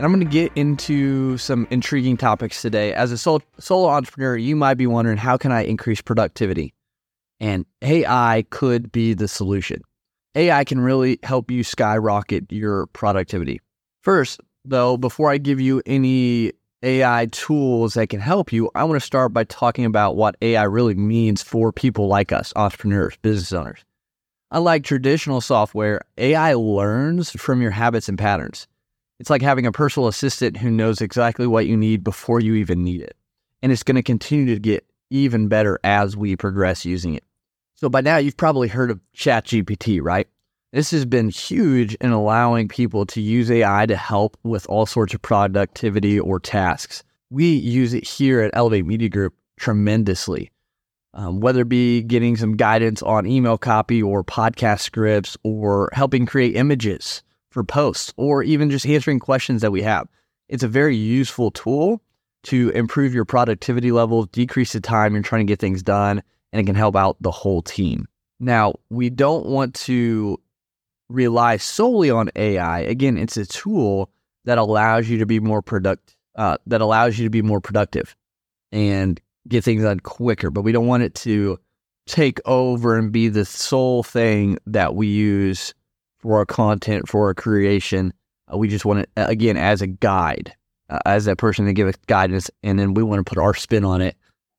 and I'm going to get into some intriguing topics today. As a solo, solo entrepreneur, you might be wondering how can I increase productivity? And AI could be the solution. AI can really help you skyrocket your productivity. First, though, before I give you any AI tools that can help you, I want to start by talking about what AI really means for people like us, entrepreneurs, business owners. Unlike traditional software, AI learns from your habits and patterns. It's like having a personal assistant who knows exactly what you need before you even need it. And it's going to continue to get even better as we progress using it. So by now, you've probably heard of ChatGPT, right? This has been huge in allowing people to use AI to help with all sorts of productivity or tasks. We use it here at Elevate Media Group tremendously, um, whether it be getting some guidance on email copy or podcast scripts or helping create images for posts or even just answering questions that we have. It's a very useful tool to improve your productivity levels, decrease the time you're trying to get things done, and it can help out the whole team. Now, we don't want to rely solely on AI. Again, it's a tool that allows you to be more product uh, that allows you to be more productive and get things done quicker. But we don't want it to take over and be the sole thing that we use for our content, for our creation. Uh, we just want it, again, as a guide, uh, as that person to give us guidance. And then we want to put our spin on it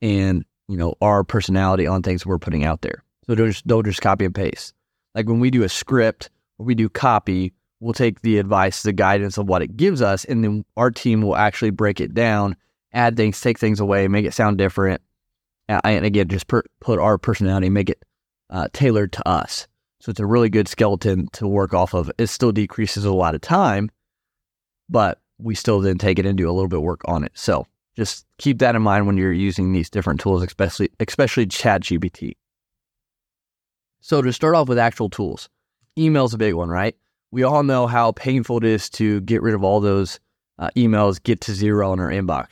and, you know, our personality on things we're putting out there. So don't just, don't just copy and paste. Like when we do a script or we do copy, we'll take the advice, the guidance of what it gives us, and then our team will actually break it down, add things, take things away, make it sound different. And again, just per, put our personality, make it uh, tailored to us. So it's a really good skeleton to work off of. It still decreases a lot of time, but we still then take it and do a little bit of work on it. So just keep that in mind when you're using these different tools, especially especially ChatGPT. So to start off with actual tools, email's a big one, right? We all know how painful it is to get rid of all those uh, emails, get to zero in our inbox.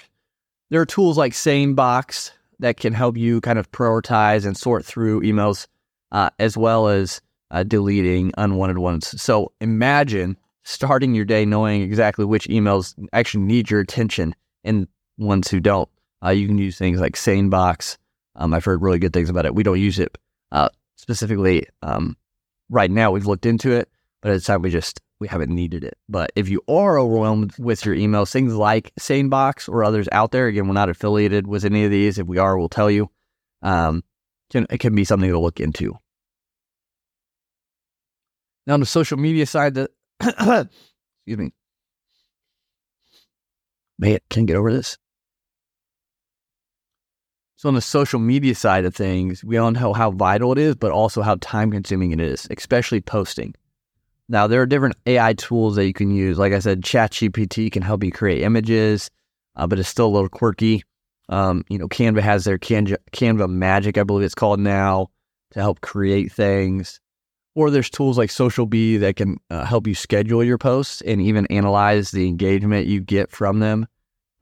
There are tools like SaneBox that can help you kind of prioritize and sort through emails, uh, as well as uh, deleting unwanted ones. So imagine starting your day knowing exactly which emails actually need your attention and ones who don't. Uh, you can use things like SaneBox. Um, I've heard really good things about it. We don't use it uh, specifically um, right now. We've looked into it, but at the time we just we haven't needed it. But if you are overwhelmed with your emails, things like SaneBox or others out there, again, we're not affiliated with any of these. If we are, we'll tell you. Um, can, it can be something to look into. Now, on the social media side, the excuse me, man, can't get over this. So, on the social media side of things, we all know how vital it is, but also how time consuming it is, especially posting. Now, there are different AI tools that you can use. Like I said, ChatGPT can help you create images, uh, but it's still a little quirky. Um, you know, Canva has their Canva, Canva Magic, I believe it's called now, to help create things. Or there's tools like SocialBee that can uh, help you schedule your posts and even analyze the engagement you get from them,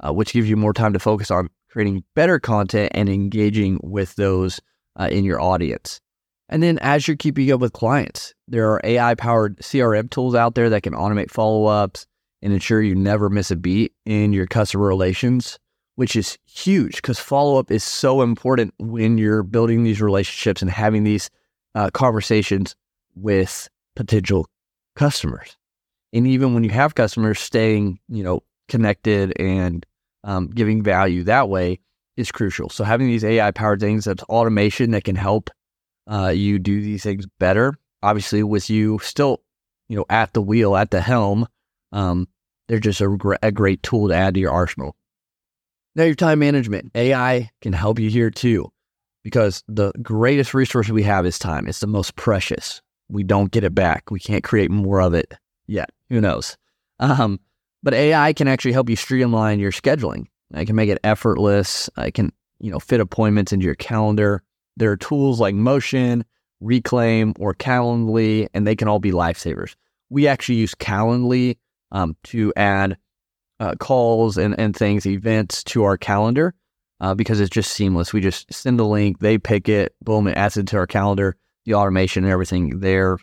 uh, which gives you more time to focus on creating better content and engaging with those uh, in your audience. And then as you're keeping up with clients, there are AI powered CRM tools out there that can automate follow ups and ensure you never miss a beat in your customer relations, which is huge because follow up is so important when you're building these relationships and having these uh, conversations with potential customers. And even when you have customers, staying, you know, connected and um, giving value that way is crucial. So having these AI powered things, that's automation that can help uh, you do these things better. Obviously, with you still, you know, at the wheel, at the helm, um, they're just a, gr- a great tool to add to your arsenal. Now, your time management, AI can help you here too, because the greatest resource we have is time. It's the most precious we don't get it back. We can't create more of it yet. Who knows? Um, But AI can actually help you streamline your scheduling. It can make it effortless. It can, you know, fit appointments into your calendar. There are tools like Motion, Reclaim, or Calendly, and they can all be lifesavers. We actually use Calendly um, to add uh, calls and, and things, events to our calendar uh, because it's just seamless. We just send a link, they pick it, boom, it adds it to our calendar. The automation and everything there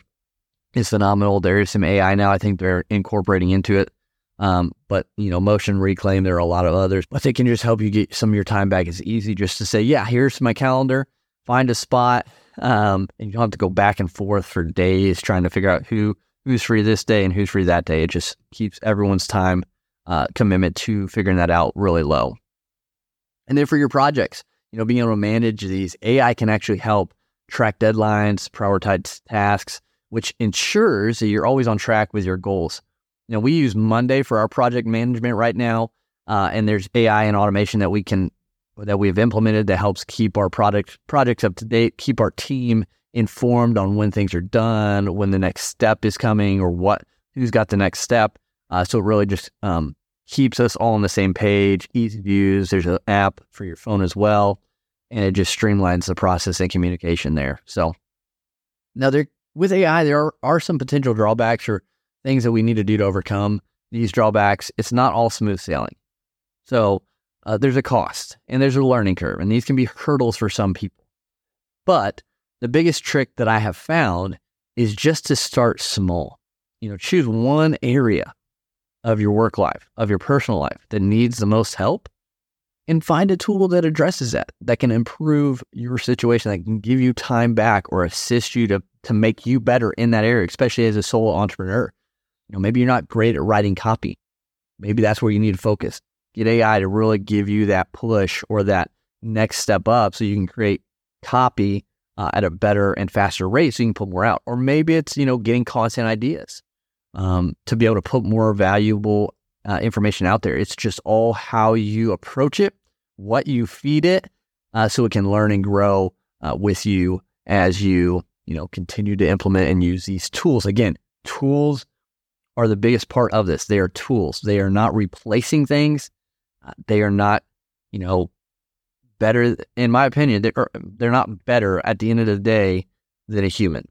is phenomenal. There is some AI now. I think they're incorporating into it. Um, but you know, motion reclaim, there are a lot of others, but they can just help you get some of your time back. It's easy just to say, yeah, here's my calendar, find a spot. Um, and you don't have to go back and forth for days trying to figure out who, who's free this day and who's free that day. It just keeps everyone's time, uh, commitment to figuring that out really low. And then for your projects, you know, being able to manage these, AI can actually help track deadlines, prioritize tasks, which ensures that you're always on track with your goals. Know, we use Monday for our project management right now, uh, and there's AI and automation that we can that we've implemented that helps keep our product projects up to date, keep our team informed on when things are done, when the next step is coming, or what who's got the next step. Uh, so it really just um, keeps us all on the same page, easy to use. There's an app for your phone as well, and it just streamlines the process and communication there. So now there with AI, there are, are some potential drawbacks or things that we need to do to overcome these drawbacks. It's not all smooth sailing. So uh, there's a cost and there's a learning curve, and these can be hurdles for some people. But the biggest trick that I have found is just to start small. You know, choose one area of your work life, of your personal life that needs the most help, and find a tool that addresses that, that can improve your situation, that can give you time back or assist you to, to make you better in that area, especially as a solo entrepreneur. You know, maybe you're not great at writing copy. Maybe that's where you need to focus. Get AI to really give you that push or that next step up so you can create copy uh, at a better and faster rate so you can put more out. Or maybe it's, you know, getting content ideas um, to be able to put more valuable uh, information out there. It's just all how you approach it, what you feed it, uh, so it can learn and grow uh, with you as you you know continue to implement and use these tools. Again, tools are the biggest part of this. They are tools. They are not replacing things. Uh, they are not you know better, in my opinion. They're they're not better at the end of the day than a human.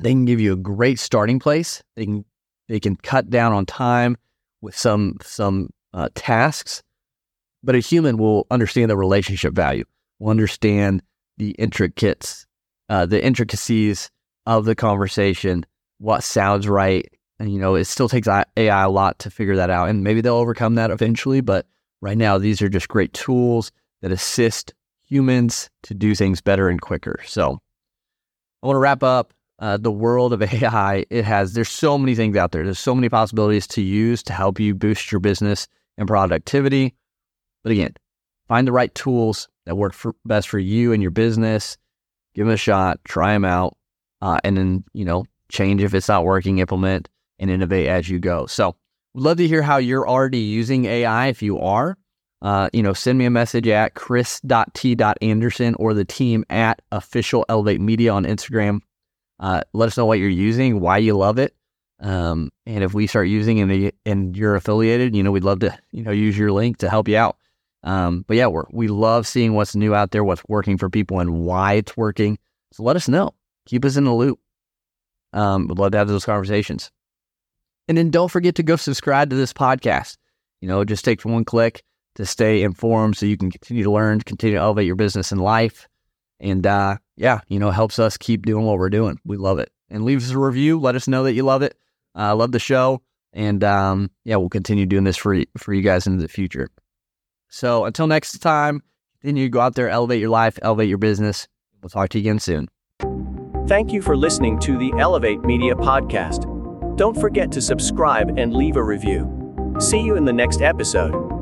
They can give you a great starting place. They can they can cut down on time with some some uh, tasks, but a human will understand the relationship value. Will understand the intricates, uh, the intricacies of the conversation, what sounds right. And you know, it still takes AI a lot to figure that out, and maybe they'll overcome that eventually. But right now, these are just great tools that assist humans to do things better and quicker. So, I want to wrap up uh, the world of AI, it has, there's so many things out there. There's so many possibilities to use to help you boost your business and productivity. But again, find the right tools that work for, best for you and your business. Give them a shot, try them out, uh, and then, you know, change if it's not working, implement and innovate as you go. So, would love to hear how you're already using AI. If you are, uh, you know, send me a message at chris.t.anderson or the team at official elevate media on Instagram uh, let us know what you're using, why you love it. Um, and if we start using and, the, and you're affiliated, you know, we'd love to, you know, use your link to help you out. Um, but yeah, we're, we love seeing what's new out there, what's working for people and why it's working. So let us know. Keep us in the loop. Um, we'd love to have those conversations. And then don't forget to go subscribe to this podcast. You know, it just takes one click to stay informed so you can continue to learn, continue to elevate your business and life. And uh, yeah, you know, helps us keep doing what we're doing. We love it. And leave us a review. Let us know that you love it. Uh, love the show. And um, yeah, we'll continue doing this for, for you guys into the future. So until next time, continue to go out there, elevate your life, elevate your business. We'll talk to you again soon. Thank you for listening to the Elevate Media Podcast. Don't forget to subscribe and leave a review. See you in the next episode.